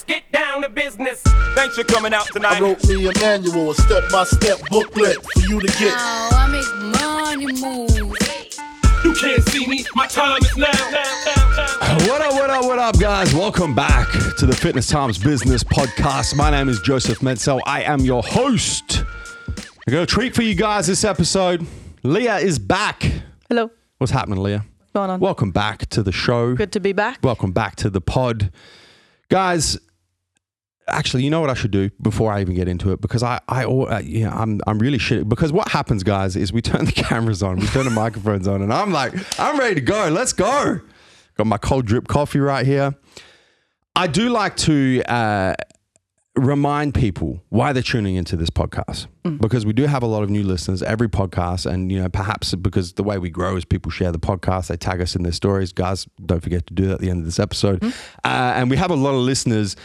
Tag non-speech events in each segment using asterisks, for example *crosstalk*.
Let's get down to business. Thanks for coming out tonight. I wrote me a manual, a step-by-step booklet for you to get. Oh, I make money move. You can't see me. My time is now. now, now, now. What up, what up, what up, guys? Welcome back to the Fitness Times Business Podcast. My name is Joseph Medsell. I am your host. I got a treat for you guys this episode. Leah is back. Hello. What's happening, Leah? What's going on? Welcome back to the show. Good to be back. Welcome back to the pod. Guys, actually, you know what I should do before I even get into it? Because I, I, uh, yeah, I'm, I'm really shit. Because what happens, guys, is we turn the *laughs* cameras on, we turn the microphones on, and I'm like, I'm ready to go. Let's go. Got my cold drip coffee right here. I do like to uh, remind people why they're tuning into this podcast because we do have a lot of new listeners every podcast and you know perhaps because the way we grow is people share the podcast they tag us in their stories guys don't forget to do that at the end of this episode uh, and we have a lot of listeners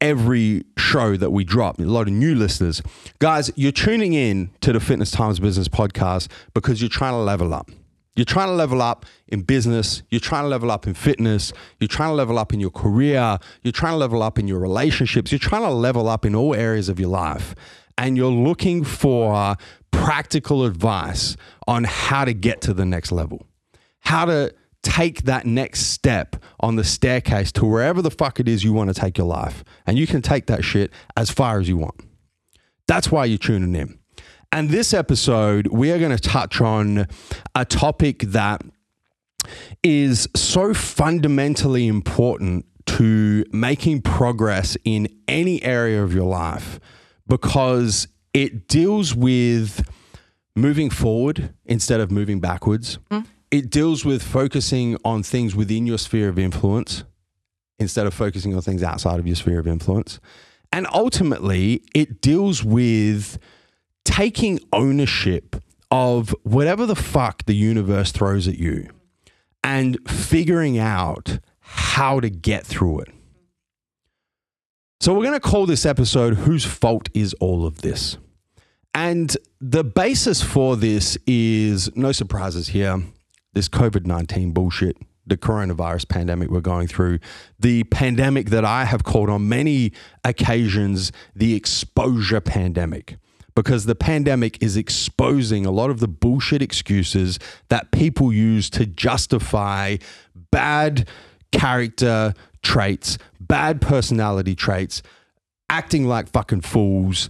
every show that we drop a lot of new listeners guys you're tuning in to the fitness times business podcast because you're trying to level up you're trying to level up in business. You're trying to level up in fitness. You're trying to level up in your career. You're trying to level up in your relationships. You're trying to level up in all areas of your life. And you're looking for practical advice on how to get to the next level, how to take that next step on the staircase to wherever the fuck it is you want to take your life. And you can take that shit as far as you want. That's why you're tuning in. And this episode, we are going to touch on a topic that is so fundamentally important to making progress in any area of your life because it deals with moving forward instead of moving backwards. Mm. It deals with focusing on things within your sphere of influence instead of focusing on things outside of your sphere of influence. And ultimately, it deals with taking ownership of whatever the fuck the universe throws at you and figuring out how to get through it. So, we're going to call this episode Whose Fault is All of This? And the basis for this is no surprises here this COVID 19 bullshit, the coronavirus pandemic we're going through, the pandemic that I have called on many occasions the exposure pandemic. Because the pandemic is exposing a lot of the bullshit excuses that people use to justify bad character traits, bad personality traits, acting like fucking fools,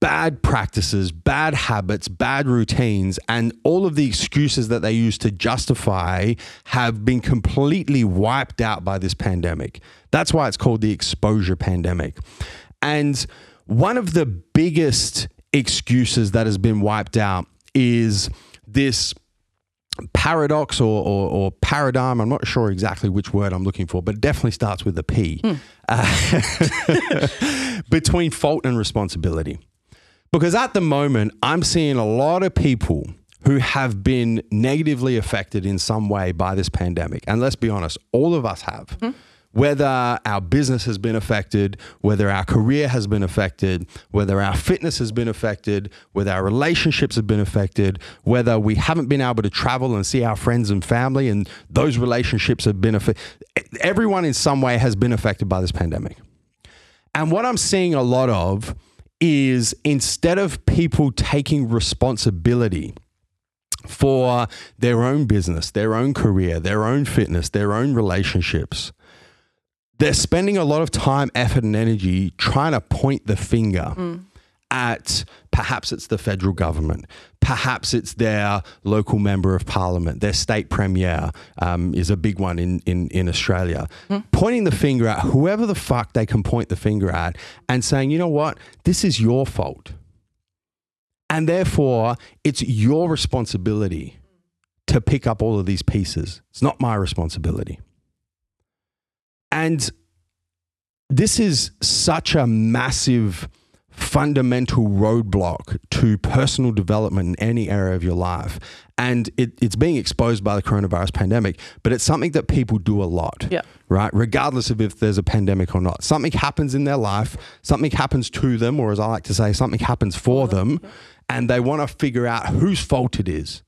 bad practices, bad habits, bad routines, and all of the excuses that they use to justify have been completely wiped out by this pandemic. That's why it's called the exposure pandemic. And one of the biggest excuses that has been wiped out is this paradox or, or, or paradigm. I'm not sure exactly which word I'm looking for, but it definitely starts with a P uh, *laughs* between fault and responsibility. Because at the moment, I'm seeing a lot of people who have been negatively affected in some way by this pandemic. And let's be honest, all of us have. Mm-hmm. Whether our business has been affected, whether our career has been affected, whether our fitness has been affected, whether our relationships have been affected, whether we haven't been able to travel and see our friends and family and those relationships have been affected. Everyone in some way has been affected by this pandemic. And what I'm seeing a lot of is instead of people taking responsibility for their own business, their own career, their own fitness, their own relationships, they're spending a lot of time, effort, and energy trying to point the finger mm. At perhaps it's the federal government, perhaps it's their local member of parliament, their state premier um, is a big one in, in, in Australia, pointing the finger at whoever the fuck they can point the finger at and saying, you know what, this is your fault. And therefore, it's your responsibility to pick up all of these pieces. It's not my responsibility. And this is such a massive fundamental roadblock to personal development in any area of your life. And it, it's being exposed by the coronavirus pandemic, but it's something that people do a lot, Yeah. right? Regardless of if there's a pandemic or not. Something happens in their life, something happens to them, or as I like to say, something happens for them, and they want to figure out whose fault it is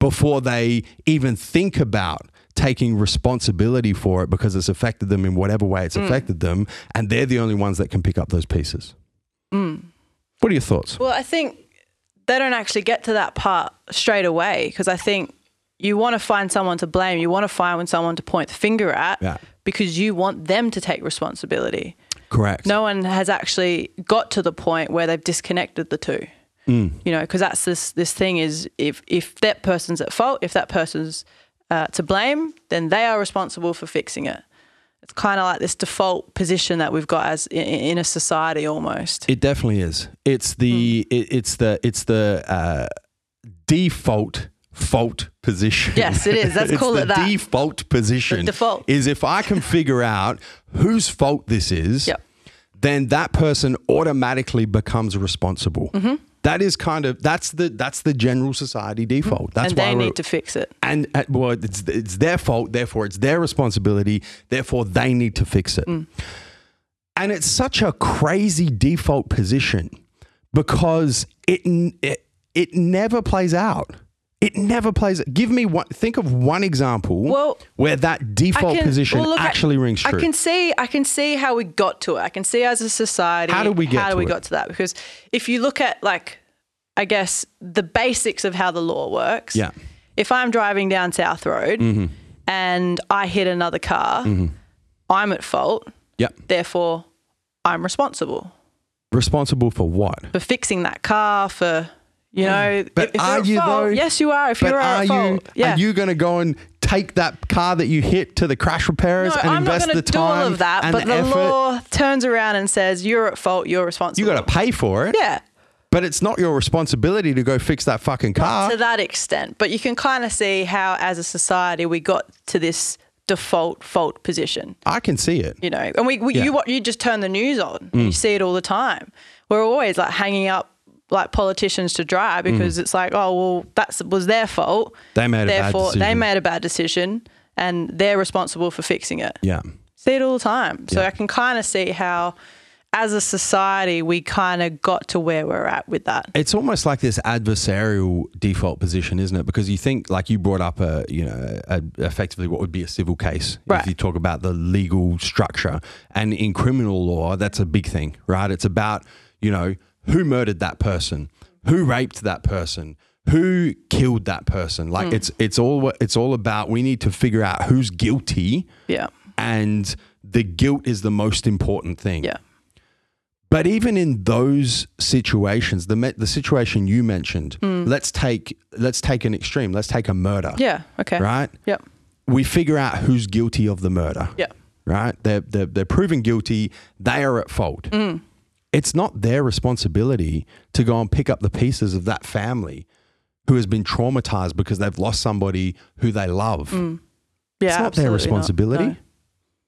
before they even think about taking responsibility for it because it's affected them in whatever way Mm. it's affected them, and they're the only ones that can pick up those pieces. Mm. What are your thoughts? Well, I think they don't actually get to that part straight away because I think you want to find someone to blame. You want to find someone to point the finger at Yeah. because you want them to take responsibility. Correct. No one has actually got to the point where they've disconnected the two. Mm. You know, because that's this this thing is if if that person's at fault, if that person's uh, to blame, then they are responsible for fixing it. It's kind of like this default position that we've got as in, in a society almost. It definitely is. It's the Hmm. it, it's the it's the uh, default fault position. Yes, it is. Let's *laughs* call the it that. Default position. The default. is if I can figure out whose fault this is, Yep. then that person automatically becomes responsible. Mm-hmm. That is kind of that's the that's the general society default. That's and why they need to fix it. and uh, well, it's it's their fault. Therefore, it's their responsibility. Therefore, they need to fix it. Mm. And it's such a crazy default position because it it it never plays out. It never plays. Give me one. Think of one example Well, where that default position well, look, I- actually rings true. I can see I can see how we got to it. I can see as a society How did we get how to we it? got to that because if you look at like I guess the basics of how the law works. Yeah. If I'm driving down South Road Mm-hmm. and I hit another car, I'm at fault. Yep. Therefore, I'm responsible Responsible for what? for fixing that car for you know. Mm. But if are you fault, though? Yes, you are. If you're are at you fault, yeah. are you going to go and take that car that you hit to the crash repairers No, and I'm not invest going the to do all of that, and but the effort? law turns around and says you're at fault, you're responsible. you got to pay for it. Yeah, But it's not your responsibility to go fix that fucking car. to that extent. But you can kind of see how, as a society, we got to this default fault position. I can see it. You know, and we, we Yeah. Mm. you you just turn the news on, and you see it all the time. We're always like hanging up like politicians to dry because it's like, oh well, that was their fault. Mm. They made a bad Therefore, they decision. made a bad decision, and they're responsible for fixing it. Yeah. see it all the time. So Yeah. I can kind of see how, as a society, we kind of got to where we're at with that. It's almost like this adversarial default position, isn't it? Because you think, like you brought up, a you know, a, effectively what would be a civil case Right. if you talk about the legal structure, and in criminal law, that's a big thing, right? It's about you know who murdered that person, who raped that person, who killed that person. Like it's it's all it's all about. We need to figure out who's guilty, Yeah, and the guilt is the most important thing. yeah, But even in those situations, the me- the situation you mentioned, let's take let's take an extreme. Let's take a murder. yeah. Okay. Right. Yep. We figure out who's guilty of the murder. Yeah. Right. They're they're, they're proven guilty. They are at fault. Mm. It's not their responsibility to go and pick up the pieces of that family who has been traumatized because they've lost somebody who they love. Mm. Yeah. It's not their responsibility. No.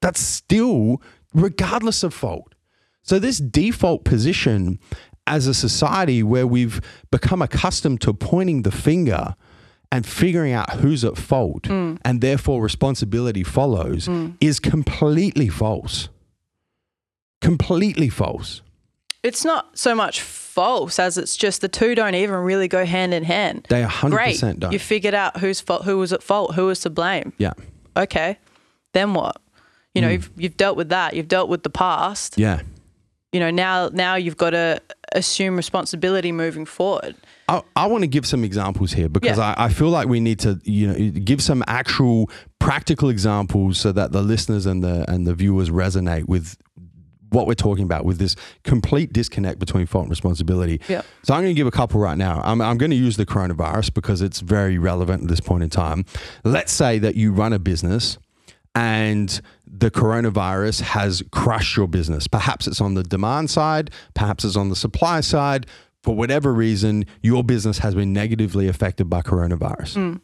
That's still, regardless of fault. So, this default position as a society where we've become accustomed to pointing the finger and figuring out who's at fault Mm. and therefore responsibility follows is completely false. Completely false. It's not so much false as it's just the two don't even really go hand in hand. They 100% Great. don't. You figured out who's fault, who was at fault, who was to blame. yeah. Okay. Then what? You know, hmm. you've, you've dealt with that. You've dealt with the past. Yeah. You know, now now you've got to assume responsibility moving forward. I, I want to give some examples here because Yeah. I, I feel like we need to, you know, give some actual practical examples so that the listeners and the and the viewers resonate with what we're talking about with this complete disconnect between fault and responsibility. Yeah. So I'm going to give a couple right now. I'm, I'm going to use the coronavirus because it's very relevant at this point in time. Let's say that you run a business and the coronavirus has crushed your business. Perhaps it's on the demand side, perhaps it's on the supply side. For whatever reason, your business has been negatively affected by coronavirus. Mm.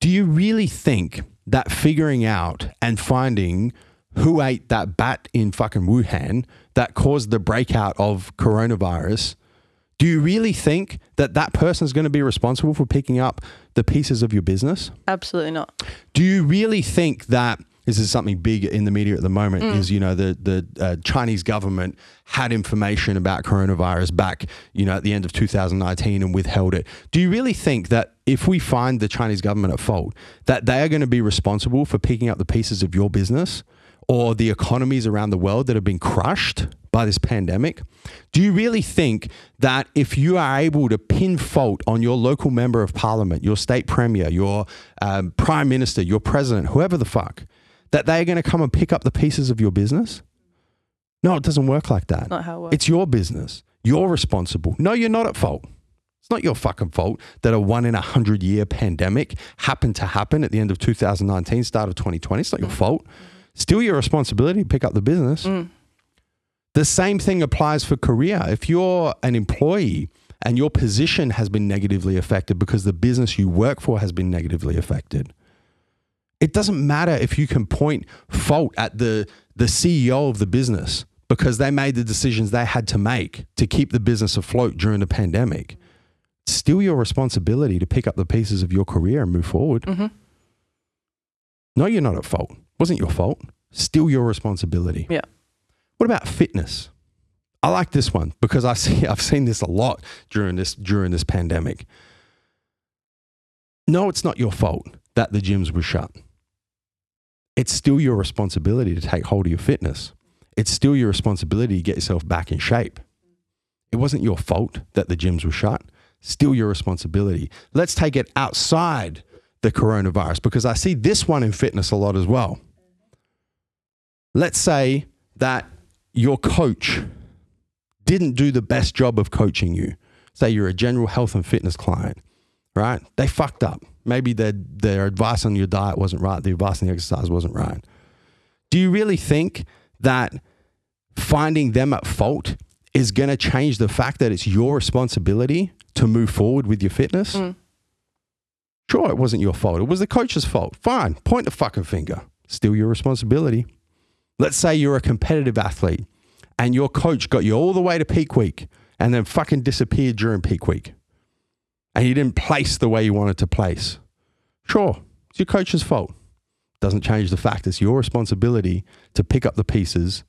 Do you really think that figuring out and finding who ate that bat in fucking Wuhan that caused the breakout of coronavirus, do you really think that that person is going to be responsible for picking up the pieces of your business? Absolutely not. Do you really think that this is something big in the media at the moment. Is you know the the uh, Chinese government had information about coronavirus back you know at the end of 2019 and withheld it. Do you really think that if we find the Chinese government at fault, that they are going to be responsible for picking up the pieces of your business or the economies around the world that have been crushed by this pandemic? Do you really think that if you are able to pin fault on your local member of parliament, your state premier, your um, prime minister, your president, whoever the fuck, that they are going to come and pick up the pieces of your business? No, it doesn't work like that. Not how it works. It's your business. You're responsible. No, you're not at fault. It's not your fucking fault that a one in a hundred year pandemic happened to happen at the end of 2019, start of 2020. It's not your fault. Still your responsibility to pick up the business. Mm. The same thing applies for career. If you're an employee and your position has been negatively affected because the business you work for has been negatively affected, it doesn't matter if you can point fault at the, the CEO of the business because they made the decisions they had to make to keep the business afloat during the pandemic. It's still your responsibility to pick up the pieces of your career and move forward. Mm-hmm. No, you're not at fault. Wasn't your fault. Still your responsibility. Yeah. What about fitness? I like this one because I *laughs* see I've seen this a lot during this during this pandemic. No, it's not your fault that the gyms were shut. It's still your responsibility to take hold of your fitness. It's still your responsibility to get yourself back in shape. It wasn't your fault that the gyms were shut. Still your responsibility. Let's take it outside the coronavirus because I see this one in fitness a lot as well. Let's say that your coach didn't do the best job of coaching you. Say you're a general health and fitness client, right? They fucked up. Maybe their their advice on your diet wasn't right, the advice on the exercise wasn't right. Do you really think that finding them at fault is going to change the fact that it's your responsibility to move forward with your fitness? Mm. Sure, it wasn't your fault. It was the coach's fault. Fine, point the fucking finger. Still your responsibility. Let's say you're a competitive athlete and your coach got you all the way to peak week and then fucking disappeared during peak week and you didn't place the way you wanted to place. Sure, it's your coach's fault. Doesn't change the fact it's your responsibility to pick up the pieces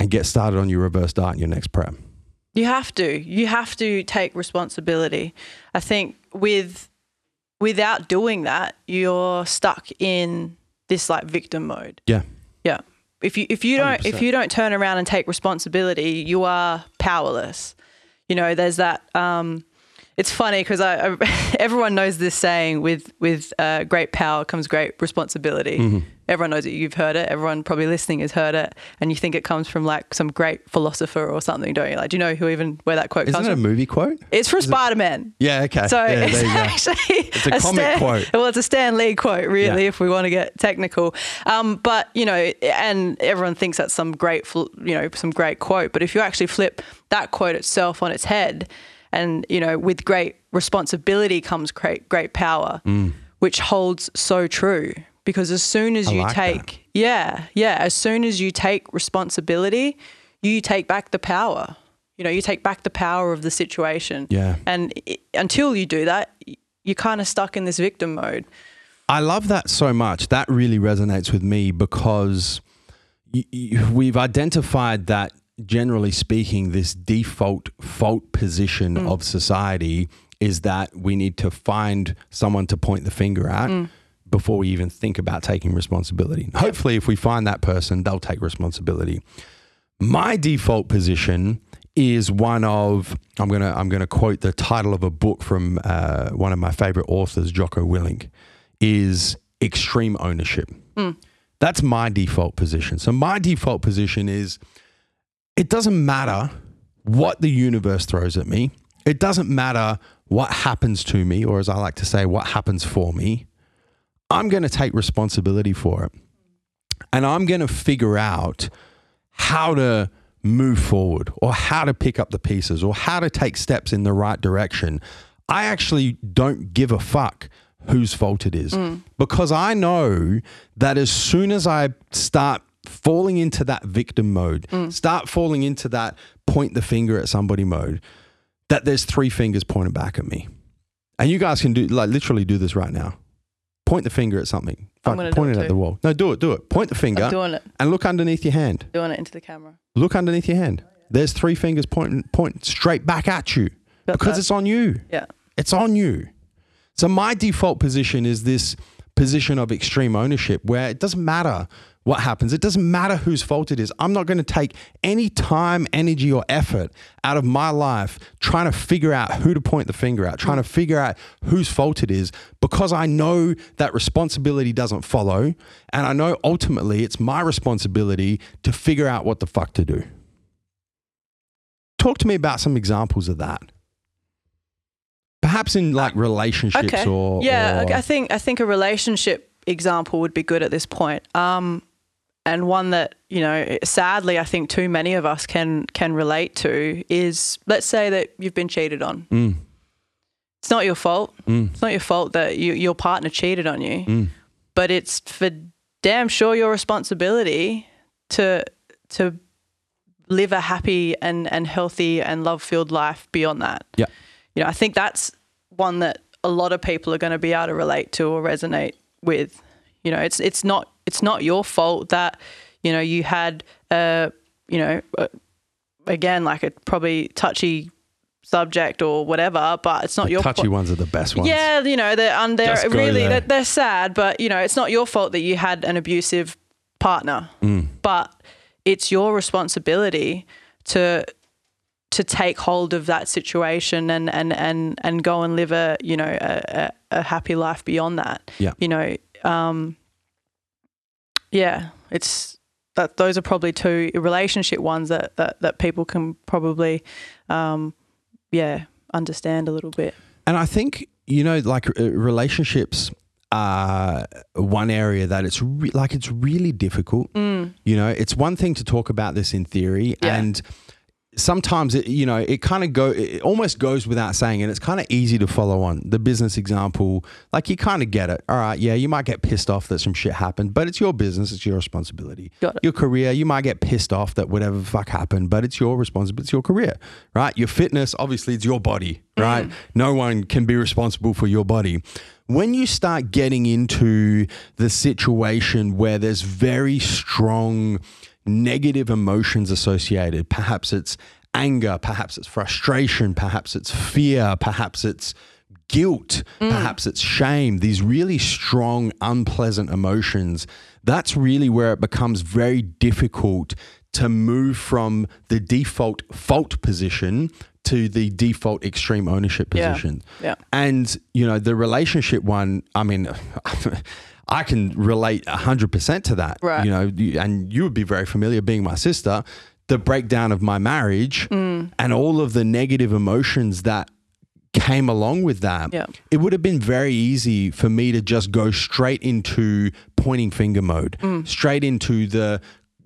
and get started on your reverse diet in your next prep. You have to. You have to take responsibility. I think with without doing that, you're stuck in this like victim mode. Yeah. If you if you don't if 100%. you don't turn around and take responsibility, you are powerless. You know, there's that. Um, it's funny because *laughs* everyone knows this saying with with uh, great power comes great responsibility. Mm-hmm. Everyone knows it. You've heard it. Everyone probably listening has heard it, and you think it comes from like some great philosopher or something, don't you? Like, do you know who even where that quote Isn't comes it a from? movie quote? It's from Spider Man. Yeah, okay. So yeah, it's there you go. *laughs* actually It's a comic Stan, quote. Well, it's a Stan Lee quote, really, Yeah. if we want to get technical. Um, but you know, and everyone thinks that's some great, you know, some great quote. But if you actually flip that quote itself on its head, and you know, with great responsibility comes great, great power, which holds so true. Because as soon as Mm. I you like that. take, yeah, yeah, as soon as you take responsibility, you take back the power. You know, you take back the power of the situation. Yeah. And i until you do that, you're kind of stuck in this victim mode. I love that so much. That really resonates with me because y- y- we've identified that, generally speaking, this default fault position of society is that we need to find someone to point the finger at before we even think about taking responsibility. Hopefully, if we find that person, they'll take responsibility. My default position is one of I'm gonna I'm gonna quote the title of a book from uh, one of my favorite authors, Jocko Willink, is extreme ownership. That's my default position. So my default position is it doesn't matter what the universe throws at me. It doesn't matter what happens to me, or as I like to say, what happens for me. I'm going to take responsibility for it. And I'm going to figure out how to move forward or how to pick up the pieces or how to take steps in the right direction. I actually don't give a fuck whose fault it is mm. because I know that as soon as I start falling into that victim mode, mm. start falling into that point the finger at somebody mode, that there's three fingers pointing back at me. And you guys can do like literally do this right now. Point the finger at something. Fuck, point it it at the wall. No, do it, do it. Point the finger I'm doing it, and look underneath your hand. doing it into the camera. Look underneath your hand. There's three fingers pointing point straight back at you Got because that. it's on you. Yeah. It's on you. So my default position is this position of extreme ownership where it doesn't matter what happens. It doesn't matter whose fault it is. I'm not going to take any time, energy, or effort out of my life trying to figure out who to point the finger at, trying to figure out whose fault it is, because I know that responsibility doesn't follow. And I know ultimately it's my responsibility to figure out what the fuck to do. Talk to me about some examples of that. Perhaps in like relationships Okay. or yeah, or- I think I think a relationship example would be good at this point. Um, and one that you know, sadly, I think too many of us can can relate to is let's say that you've been cheated on. Mm, It's not your fault. mm, It's not your fault that you, your partner cheated on you, mm. but it's for damn sure your responsibility to to live a happy and and healthy and love filled life beyond that. Yeah. You know, I think that's one that a lot of people are going to be able to relate to or resonate with. You know, it's it's not it's not your fault that you know you had uh you know uh, again like a probably touchy subject or whatever, but it's not your touchy fault. ones are the best ones. Yeah, you know, they're and they're really they're, they're sad, but you know, it's not your fault that you had an abusive partner, Mm. but it's your responsibility to to take hold of that situation and and and and go and live a you know a, a, a happy life beyond that. Yeah. You know, um, yeah, it's that those are probably two relationship ones that that that people can probably, um, yeah, understand a little bit. And I think, you know, like uh, relationships are one area that it's re- like it's really difficult. You know, it's one thing to talk about this in theory Yeah. and sometimes it, you know, it kind of go it almost goes without saying and it's kind of easy to follow on. The business example, like you kind of get it. All right, yeah, you might get pissed off that some shit happened, but it's your business, it's your responsibility. It. Your career, you might get pissed off that whatever the fuck happened, but it's your responsibility, it's your career, right? Your fitness, obviously, it's your body, right? Mm. No one can be responsible for your body. When you start getting into the situation where there's very strong negative emotions associated, perhaps it's anger, perhaps it's frustration, perhaps it's fear, perhaps it's guilt, mm. perhaps it's shame, these really strong, unpleasant emotions, that's really where it becomes very difficult to move from the default fault position to the default extreme ownership position. Yeah. Yeah. And, you know, the relationship one, I mean, *laughs* I can relate 100% to that. Right. You know, and you would be very familiar being my sister, the breakdown of my marriage Mm. and all of the negative emotions that came along with that. Yeah. It would have been very easy for me to just go straight into pointing finger mode, straight into the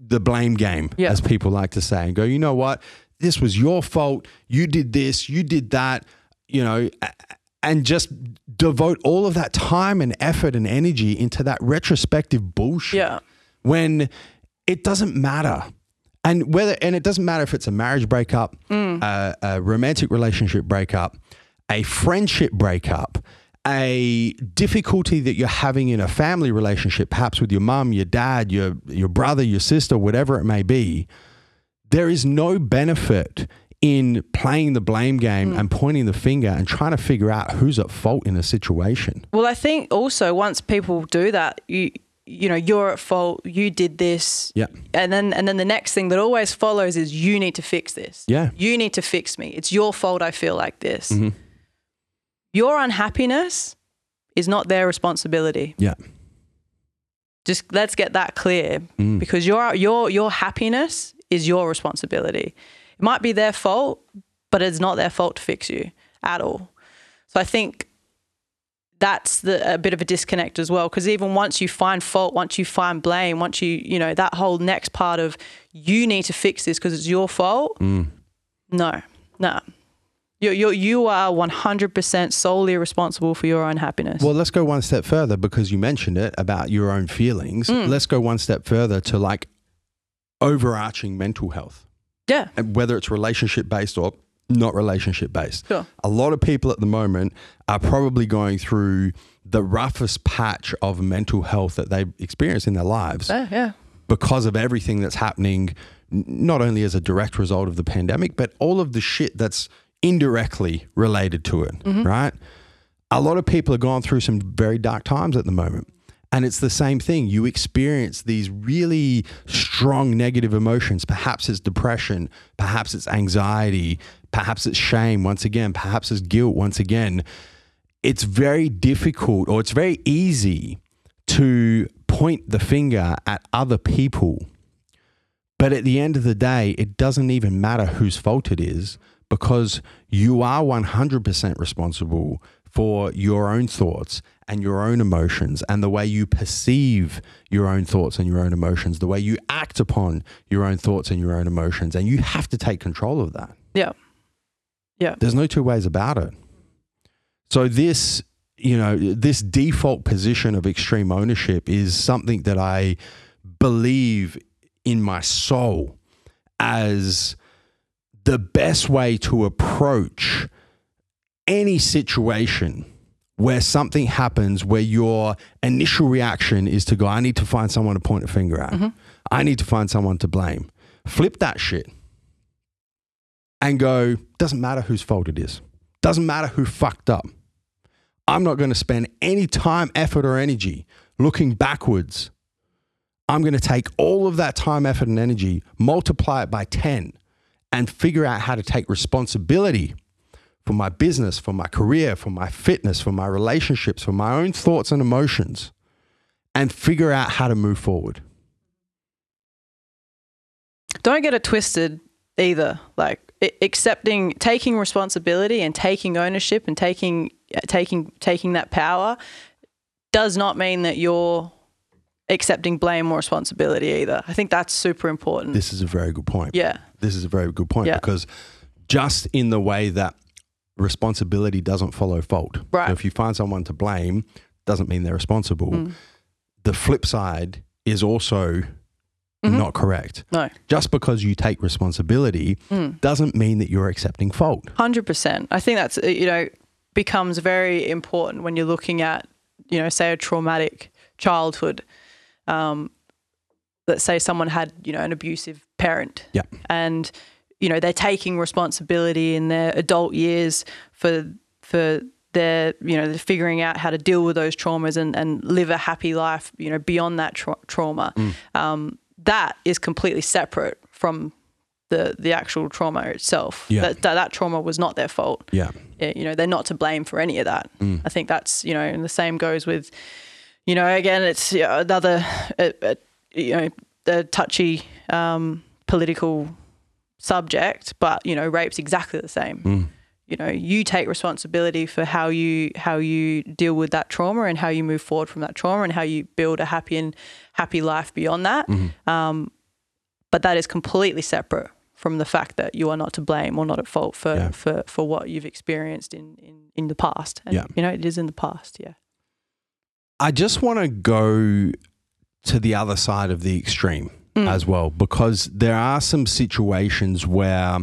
the blame game, Yeah. as people like to say, and go, you know what? This was your fault. You did this, you did that, you know, and just devote all of that time and effort and energy into that retrospective bullshit Yeah. when it doesn't matter. And whether and it doesn't matter if it's a marriage breakup, mm. a, a romantic relationship breakup, a friendship breakup, a difficulty that you're having in a family relationship, perhaps with your mum, your dad, your your brother, your sister, whatever it may be, there is no benefit in playing the blame game and pointing the finger and trying to figure out who's at fault in a situation. Well, I think also once people do that, you you know you're at fault. You did this. Yeah. And then and then the next thing that always follows is you need to fix this. Yeah. You need to fix me. It's your fault. I feel like this. Your unhappiness is not their responsibility. Yeah. Just let's get that clear Mm. because your your your happiness is your responsibility. It might be their fault, but it's not their fault to fix you at all. So I think that's the, a bit of a disconnect as well because even once you find fault, once you find blame, once you you know that whole next part of you need to fix this because it's your fault. Mm. No, no. You you you are one hundred percent solely responsible for your own happiness. Well, let's go one step further because you mentioned it about your own feelings. Mm. Let's go one step further to like overarching mental health, yeah, and whether it's relationship based or not relationship based. Sure. A lot of people at the moment are probably going through the roughest patch of mental health that they've experienced in their lives Yeah, yeah. because of everything that's happening, not only as a direct result of the pandemic, but all of the shit that's indirectly related to it, mm-hmm. right? A lot of people are going through some very dark times at the moment. And it's the same thing. You experience these really strong negative emotions. Perhaps it's depression, perhaps it's anxiety, perhaps it's shame, once again, perhaps it's guilt, once again. It's very difficult or it's very easy to point the finger at other people. But at the end of the day, it doesn't even matter whose fault it is because you are 100% responsible for your own thoughts and your own emotions and the way you perceive your own thoughts and your own emotions, the way you act upon your own thoughts and your own emotions. And you have to take control of that. Yeah. Yeah. There's no two ways about it. So this, you know, this default position of extreme ownership is something that I believe in my soul as the best way to approach any situation where something happens where your initial reaction is to go, I need to find someone to point a finger at. Mm-hmm. I need to find someone to blame. Flip that shit and go, doesn't matter whose fault it is. Doesn't matter who fucked up. I'm not going to spend any time, effort, or energy looking backwards. I'm going to take all of that time, effort, and energy, multiply it by 10, and figure out how to take responsibility for my business, for my career, for my fitness, for my relationships, for my own thoughts and emotions, and figure out how to move forward. don't get it twisted either. Like accepting, taking responsibility and taking ownership and taking taking taking that power does not mean that you're accepting blame or responsibility either. I think that's super important. This is a very good point. yeah. This is a very good point Yeah. because just in the way that responsibility doesn't follow fault. Right. So if you find someone to blame, doesn't mean they're responsible. Mm. The flip side is also Mm-hmm. not correct. No. Just because you take responsibility Mm. doesn't mean that you're accepting fault. Hundred percent. I think that's uh, you know becomes very important when you're looking at you know say a traumatic childhood. Um, let's say someone had you know an abusive parent. Yeah. And you know they're taking responsibility in their adult years for for their you know they're figuring out how to deal with those traumas and and live a happy life you know beyond that tra- trauma. Mm. Um, that is completely separate from the the actual trauma itself. Yeah. That, that that trauma was not their fault. Yeah. You know, they're not to blame for any of that. Mm. I think that's you know, and the same goes with, you know, again, it's you know, another, uh, uh, you know, the touchy um, political subject, but you know, rape's exactly the same. Mm. You know, you take responsibility for how you how you deal with that trauma and how you move forward from that trauma and how you build a happy and happy life beyond that. Mm-hmm. Um, but that is completely separate from the fact that you are not to blame or not at fault for Yeah. for, for what you've experienced in, in, in the past. And, Yeah. you know, it is in the past. Yeah. I just want to go to the other side of the extreme Mm. as well, because there are some situations where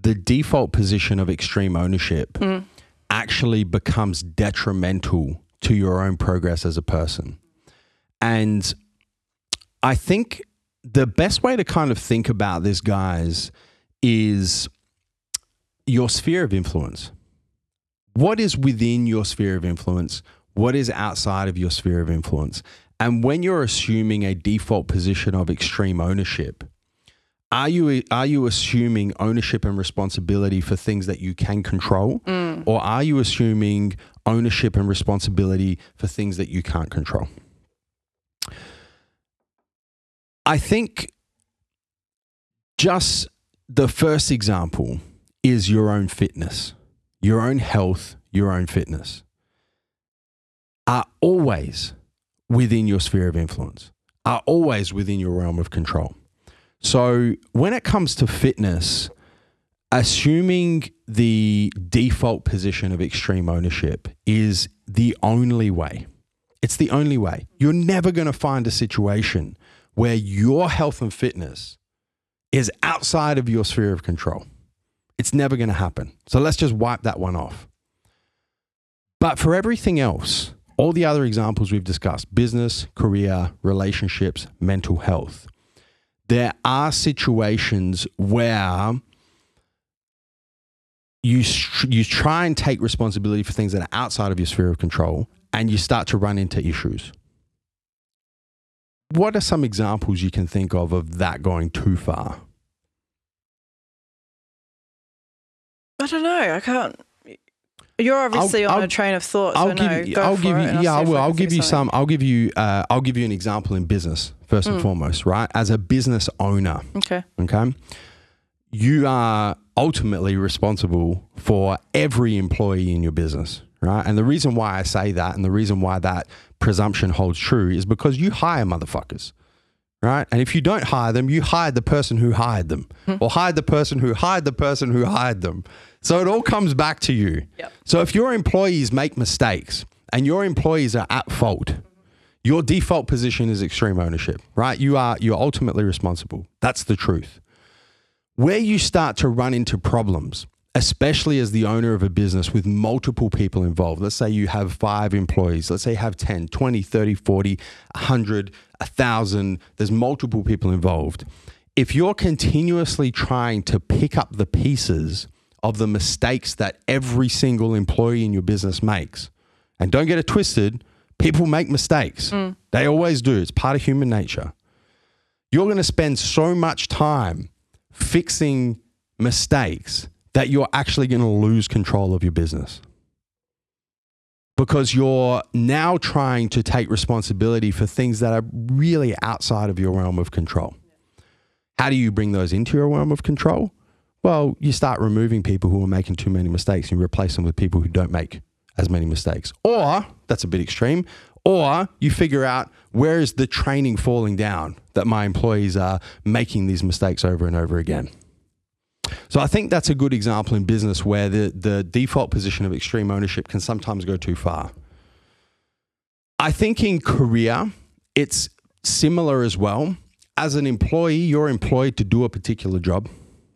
the default position of extreme ownership Mm. actually becomes detrimental to your own progress as a person. And I think the best way to kind of think about this, guys, is your sphere of influence. What is within your sphere of influence? What is outside of your sphere of influence? And when you're assuming a default position of extreme ownership, are you are you assuming ownership and responsibility for things that you can control, mm. or are you assuming ownership and responsibility for things that you can't control? I think just the first example is your own fitness, your own health, your own fitness. Are always within your sphere of influence, are always within your realm of control. So when it comes to fitness, assuming the default position of extreme ownership is the only way. It's the only way. You're never going to find a situation where your health and fitness is outside of your sphere of control. It's never going to happen. So let's just wipe that one off. But for everything else, all the other examples we've discussed business, career, relationships, mental health there are situations where you you try and take responsibility for things that are outside of your sphere of control and you start to run into issues. What are some examples you can think of of that going too far? I don't know. I can't. You're obviously on I'll- a train of thought. I'll give no, you. I'll give you. Yeah, I will. I'll give you something. some. I'll give you. Uh, I'll give you an example in business first and Mm. foremost. Right, as a business owner, Okay. okay, you are ultimately responsible for every employee in your business, right? And the reason why I say that, and the reason why that presumption holds true, is because you hire motherfuckers. Right. And if you don't hire them, you hired the person who hired them, or hired the person who hired the person who hired them. So it all comes back to you. Yep. So if your employees make mistakes and your employees are at fault, your default position is extreme ownership, right? You are you're ultimately responsible. That's the truth. Where you start to run into problems, especially as the owner of a business with multiple people involved. Let's say you have 5 employees, let's say you have 10, 20, 30, 40, 100, 1000, there's multiple people involved. If you're continuously trying to pick up the pieces of the mistakes that every single employee in your business makes, and don't get it twisted, people make mistakes. Mm. They always do. It's part of human nature. You're going to spend so much time fixing mistakes that you're actually going to lose control of your business. Because you're now trying to take responsibility for things that are really outside of your realm of control. How do you bring those into your realm of control? Well, you start removing people who are making too many mistakes and you replace them with people who don't make as many mistakes. Or, that's a bit extreme, or you figure out where is the training falling down that my employees are making these mistakes over and over again. So I think that's a good example in business where the, the default position of extreme ownership can sometimes go too far. I think in career, it's similar as well. As an employee, you're employed to do a particular job,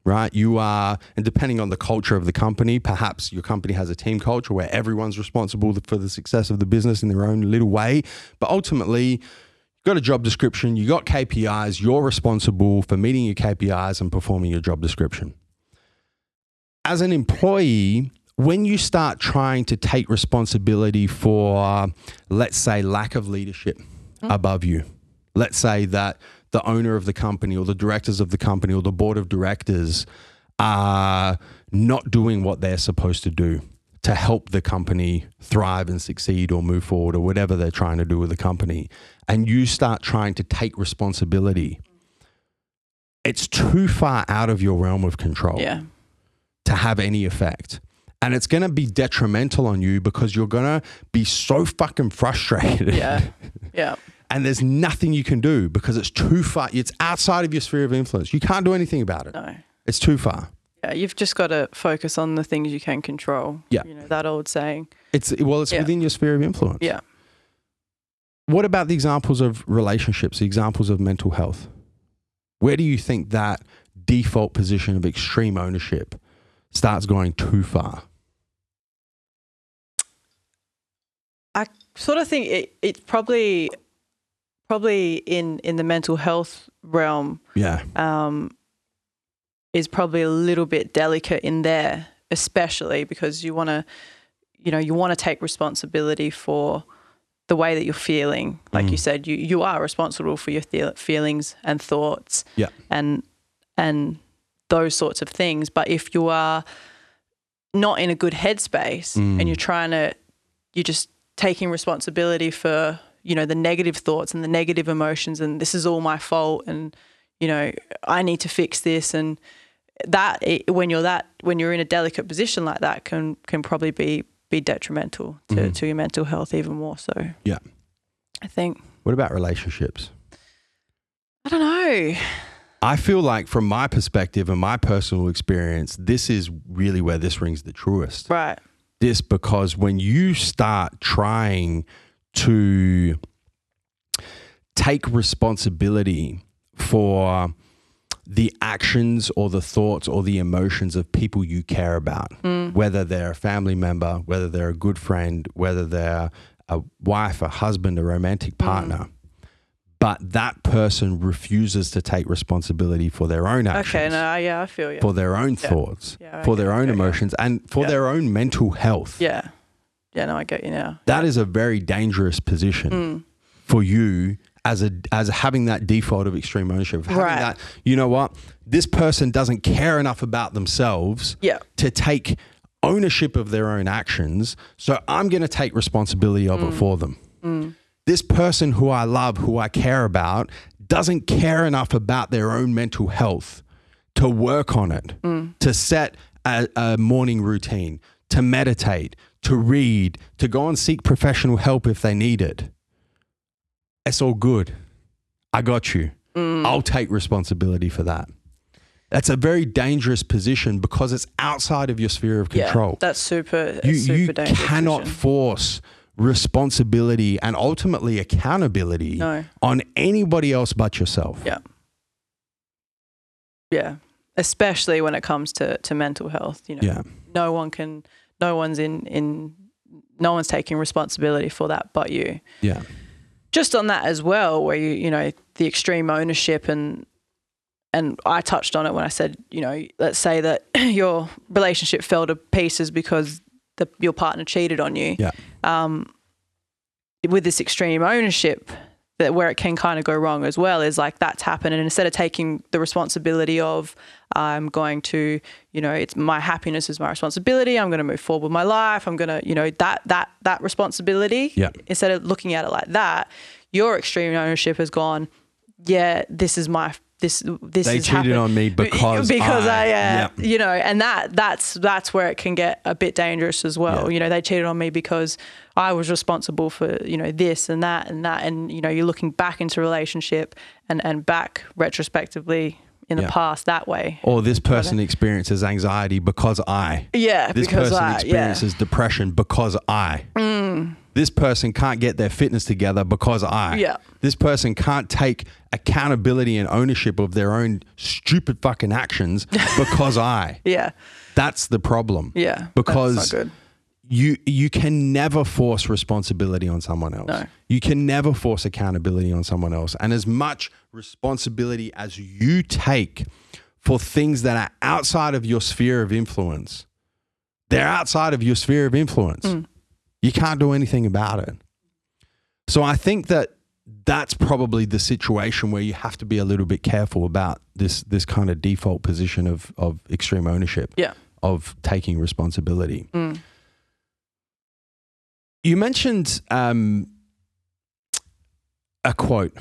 right? You are, and depending on the culture of the company, perhaps your company has a team culture where everyone's responsible for the success of the business in their own little way. But ultimately, you've got a job description, You've got KPIs, you're responsible for meeting your KPIs and performing your job description. As an employee, when you start trying to take responsibility for, let's say, lack of leadership mm. above you, let's say that the owner of the company or the directors of the company or the board of directors are not doing what they're supposed to do to help the company thrive and succeed or move forward or whatever they're trying to do with the company, and you start trying to take responsibility, it's too far out of your realm of control Yeah. to have any effect. And it's going to be detrimental on you because you're going to be so fucking frustrated. Yeah. *laughs* Yeah. And there's nothing you can do because it's too far. It's outside of your sphere of influence. You can't do anything about it. No. It's too far. Yeah. You've just got to focus on the things you can control. Yeah. You know, that old saying. It's well, it's Yeah. within your sphere of influence. Yeah. What about the examples of relationships, the examples of mental health? Where do you think that default position of extreme ownership starts going too far? I sort of think it, it's probably probably in in the mental health realm Yeah. um, is probably a little bit delicate in there, especially because you want to, you know, you want to take responsibility for the way that you're feeling. Like you said, you you are responsible for your feelings and thoughts. Yeah. And and those sorts of things. But if you are not in a good headspace Mm. and you're trying to, you're just taking responsibility for you know the negative thoughts and the negative emotions and this is all my fault and you know I need to fix this and that when you're that when you're in a delicate position like that can can probably be be detrimental to, mm-hmm. to your mental health even more so Yeah. I think What about relationships? I don't know I feel like, from my perspective and my personal experience, this is really where this rings the truest. right This because when you start trying to take responsibility for the actions or the thoughts or the emotions of people you care about, hmm. whether they're a family member, whether they're a good friend, whether they're a wife, a husband, a romantic hmm. partner. But that person refuses to take responsibility for their own actions Okay, no, yeah, I feel you. for their own thoughts, Yeah, I for their own yeah, yeah. emotions, and for Yeah. their own mental health. yeah, yeah, no, I get you now. That is a very dangerous position Mm. for you as a as having that default of extreme ownership. Having Right. that, you know what? This person doesn't care enough about themselves Yeah. to take ownership of their own actions. So I'm going to take responsibility of Mm. it for them. This person who I love, who I care about, doesn't care enough about their own mental health to work on it, Mm. to set a, a morning routine, to meditate, to read, to go and seek professional help if they need it. It's all good. I got you. Mm. I'll take responsibility for that. That's a very dangerous position because it's outside of your sphere of Yeah, control. that's super. you super you dangerous cannot position. force responsibility and ultimately accountability No. on anybody else but yourself. Yeah. Yeah, especially when it comes to to mental health. You know, Yeah. no one can. No one's in in. No one's taking responsibility for that but you. Yeah. just on that as well, where you you know the extreme ownership and and I touched on it when I said you know let's say that *clears throat* your relationship fell to pieces because the, your partner cheated on you. Yeah. Um, with this extreme ownership, that where it can kind of go wrong as well is like that's happened, and instead of taking the responsibility of I'm going to you know it's my happiness is my responsibility. I'm going to move forward with my life. I'm going to you know that that that responsibility Yeah. instead of looking at it like that, your extreme ownership has gone, yeah, this is my this this They is cheated happened- on me because because I, I- uh, yeah. you know, and that that's that's where it can get a bit dangerous as well. Yeah. You know, they cheated on me because I was responsible for you know this and that and that, and you know, you're looking back into a relationship and and back retrospectively in Yeah. the past that way. Or this person experiences anxiety because I. Yeah, This person I, experiences depression because I. This person can't get their fitness together because I. Yeah. This person can't take accountability and ownership of their own stupid fucking actions *laughs* because I. Yeah, That's the problem. yeah, that's Because not good. you you can never force responsibility on someone else. No. You can never force accountability on someone else. And as much responsibility as you take for things that are outside of your sphere of influence, they're outside of your sphere of influence. Mm. You can't do anything about it. So I think that that's probably the situation where you have to be a little bit careful about this this kind of default position of of extreme ownership Yeah. of taking responsibility. Mm. You mentioned um, a quote.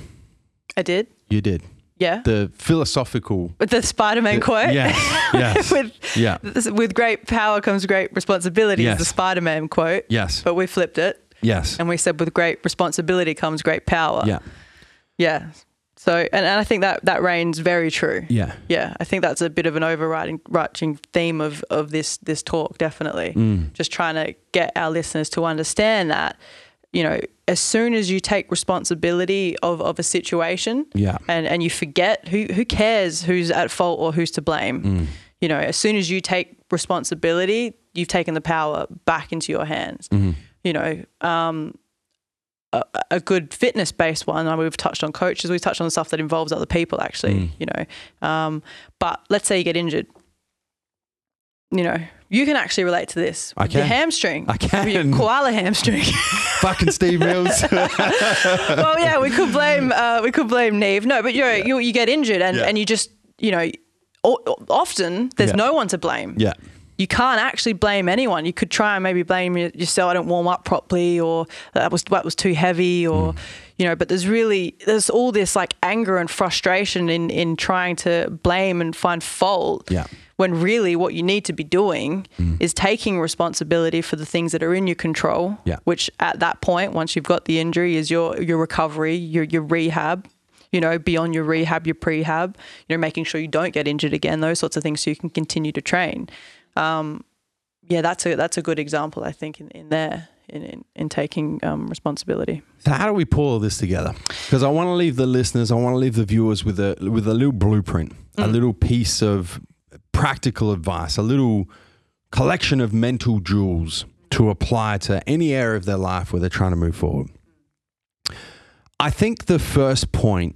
I did. You did Yeah. the philosophical. With the Spider-Man quote. Yes, *laughs* yes. with Yeah. with great power comes great responsibility Yes. is the Spider-Man quote. Yes. But we flipped it Yes. and we said with great responsibility comes great power. Yeah. Yeah. So and, and I think that that reigns very true. Yeah. Yeah, I think that's a bit of an overriding overarching theme of, of this this talk, definitely. Mm. Just trying to get our listeners to understand that, you know, as soon as you take responsibility of, of a situation Yeah. and, and you forget who who cares who's at fault or who's to blame. Mm. You know, as soon as you take responsibility, you've taken the power back into your hands. Mm-hmm. You know, um, a, a good fitness based one. We've touched on coaches. We've touched on stuff that involves other people. Actually, Mm. you know, um, but let's say you get injured. You know, you can actually relate to this. I With Your can. hamstring. I can. Your koala hamstring. *laughs* *laughs* Fucking Steve Mills. *laughs* well, yeah, we could blame uh, we could blame Neve. No, but you're, you you get injured and, Yeah. and you just you know o- often there's Yeah. no one to blame. yeah. You can't actually blame anyone. You could try and maybe blame yourself. I didn't warm up properly, or that was that was too heavy, or Mm. you know. But there's really there's all this like anger and frustration in in trying to blame and find fault. Yeah. When really what you need to be doing is taking responsibility for the things that are in your control. Yeah. Which at that point, once you've got the injury, is your your recovery, your your rehab. You know, beyond your rehab, your prehab. You know, making sure you don't get injured again. Those sorts of things, so you can continue to train. Um, yeah, that's a that's a good example, I think, in, in there. in in, in taking um, responsibility. So how do we pull all this together? Because I want to leave the listeners, I want to leave the viewers with a with a little blueprint, a little piece of practical advice, a little collection of mental jewels to apply to any area of their life where they're trying to move forward. I think the first point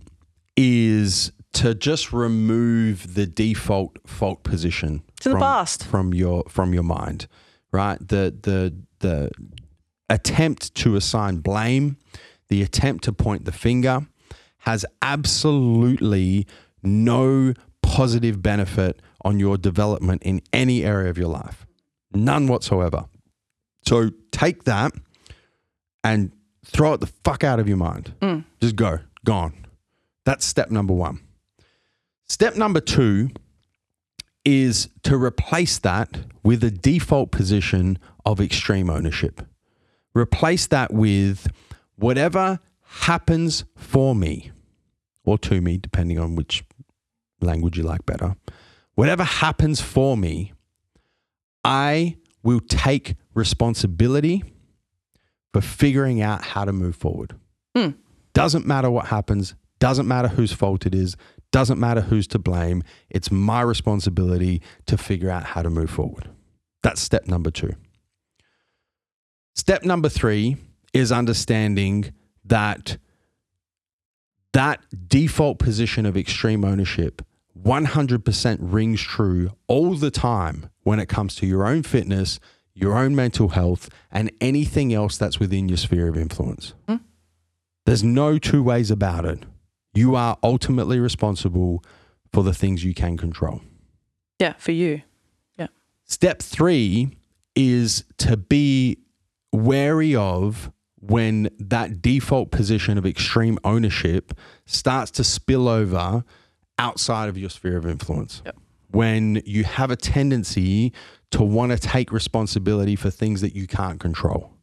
is to just remove the default fault position It's in the past. from your from your mind, right? The the the attempt to assign blame, the attempt to point the finger, has absolutely no positive benefit on your development in any area of your life, none whatsoever. So take that and throw it the fuck out of your mind. Mm. Just go, gone. That's step number one. Step number two is to replace that with a default position of extreme ownership. Replace that with whatever happens for me or to me, depending on which language you like better. Whatever happens for me, I will take responsibility for figuring out how to move forward. Hmm. Doesn't matter what happens, doesn't matter whose fault it is, doesn't matter who's to blame. It's my responsibility to figure out how to move forward. That's step number two. Step number three is understanding that that default position of extreme ownership 100% rings true all the time when it comes to your own fitness, your own mental health, and anything else that's within your sphere of influence. Hmm. There's no two ways about it. You are ultimately responsible for the things you can control. Yeah, for you. Yeah. Step three is to be wary of when that default position of extreme ownership starts to spill over outside of your sphere of influence. Yep. When you have a tendency to want to take responsibility for things that you can't control,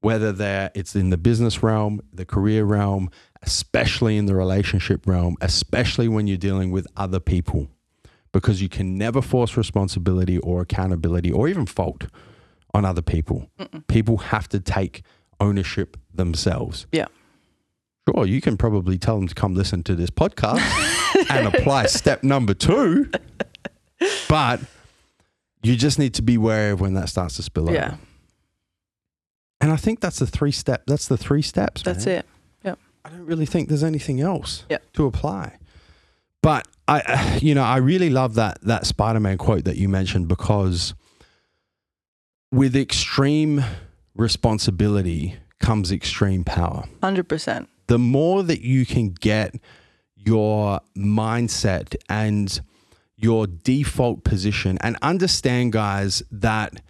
whether they're, it's in the business realm, the career realm, especially in the relationship realm, especially when you're dealing with other people because you can never force responsibility or accountability or even fault on other people. People have to take ownership themselves. Yeah. Sure, you can probably tell them to come listen to this podcast *laughs* and apply step number two, but you just need to be wary of when that starts to spill Yeah. over. And I think that's the three step. That's the three steps. That's man. it. Yep. I don't really think there's anything else Yep. to apply. But I, *sighs* you know, I really love that that Spider-Man quote that you mentioned because with extreme responsibility comes extreme power. Hundred percent. The more that you can get your mindset and your default position and understand guys that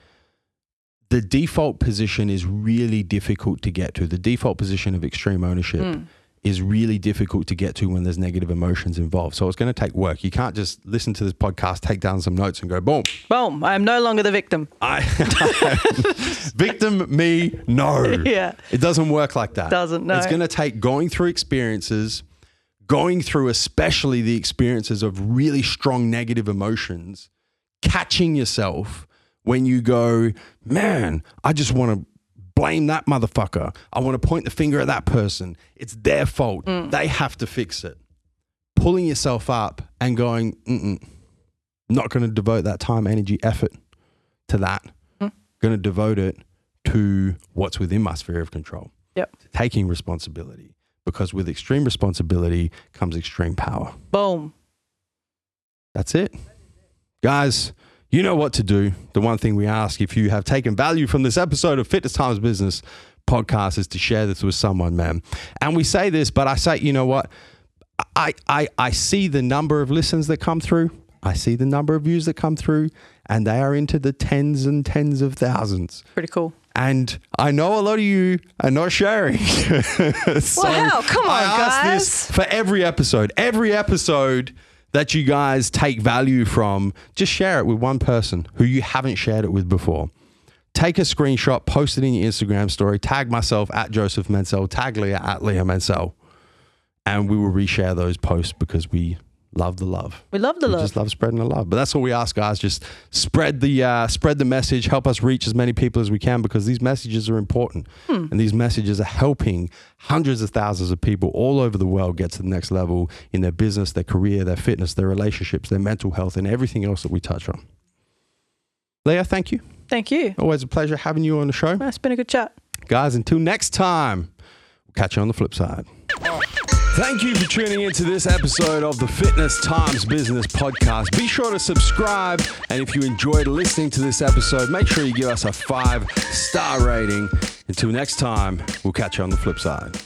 the default position is really difficult to get to. The default position of extreme ownership hmm. Is really difficult to get to when there's negative emotions involved. So it's going to take work. You can't just listen to this podcast, take down some notes, and go, boom. Boom. I am no longer the victim. I *laughs* victim me no. *laughs* Yeah. It doesn't work like that. Doesn't, no. It's going to take going through experiences, going through especially the experiences of really strong negative emotions, catching yourself when you go, man, I just want to blame that motherfucker. I want to point the finger at that person. It's their fault. Mm. They have to fix it. Pulling yourself up and going, Mm-mm, not going to devote that time, energy, effort to that. Mm. Going to devote it to what's within my sphere of control, Yep. taking responsibility. Because with extreme responsibility comes extreme power. Boom. That's it. Guys, you know what to do. The one thing we ask if you have taken value from this episode of Fitness Times Business podcast is to share this with someone, man. And we say this, but I say, you know what? I, I, I see the number of listens that come through. I see the number of views that come through, and they are into the tens and tens of thousands. Pretty cool. And I know a lot of you are not sharing. *laughs* so hell, come on, I ask this guys. for every episode. Every episode that you guys take value from, just share it with one person who you haven't shared it with before. Take a screenshot, post it in your Instagram story, tag myself at Joseph Mansell, tag Leah at Leah Mansell, and we will reshare those posts because we love the love. We love the We love. just love spreading the love. But that's what we ask, guys. Just spread the uh, spread the message. Help us reach as many people as we can because these messages are important, Hmm. and these messages are helping hundreds of thousands of people all over the world get to the next level in their business, their career, their fitness, their relationships, their mental health, and everything else that we touch on. Leah, thank you. Thank you. Always a pleasure having you on the show, It's been a good chat. guys. Until next time, we'll catch you on the flip side. Thank you for tuning into this episode of the Fitness Times Business Podcast. Be sure to subscribe, and if you enjoyed listening to this episode, make sure you give us a five star rating. Until next time, we'll catch you on the flip side.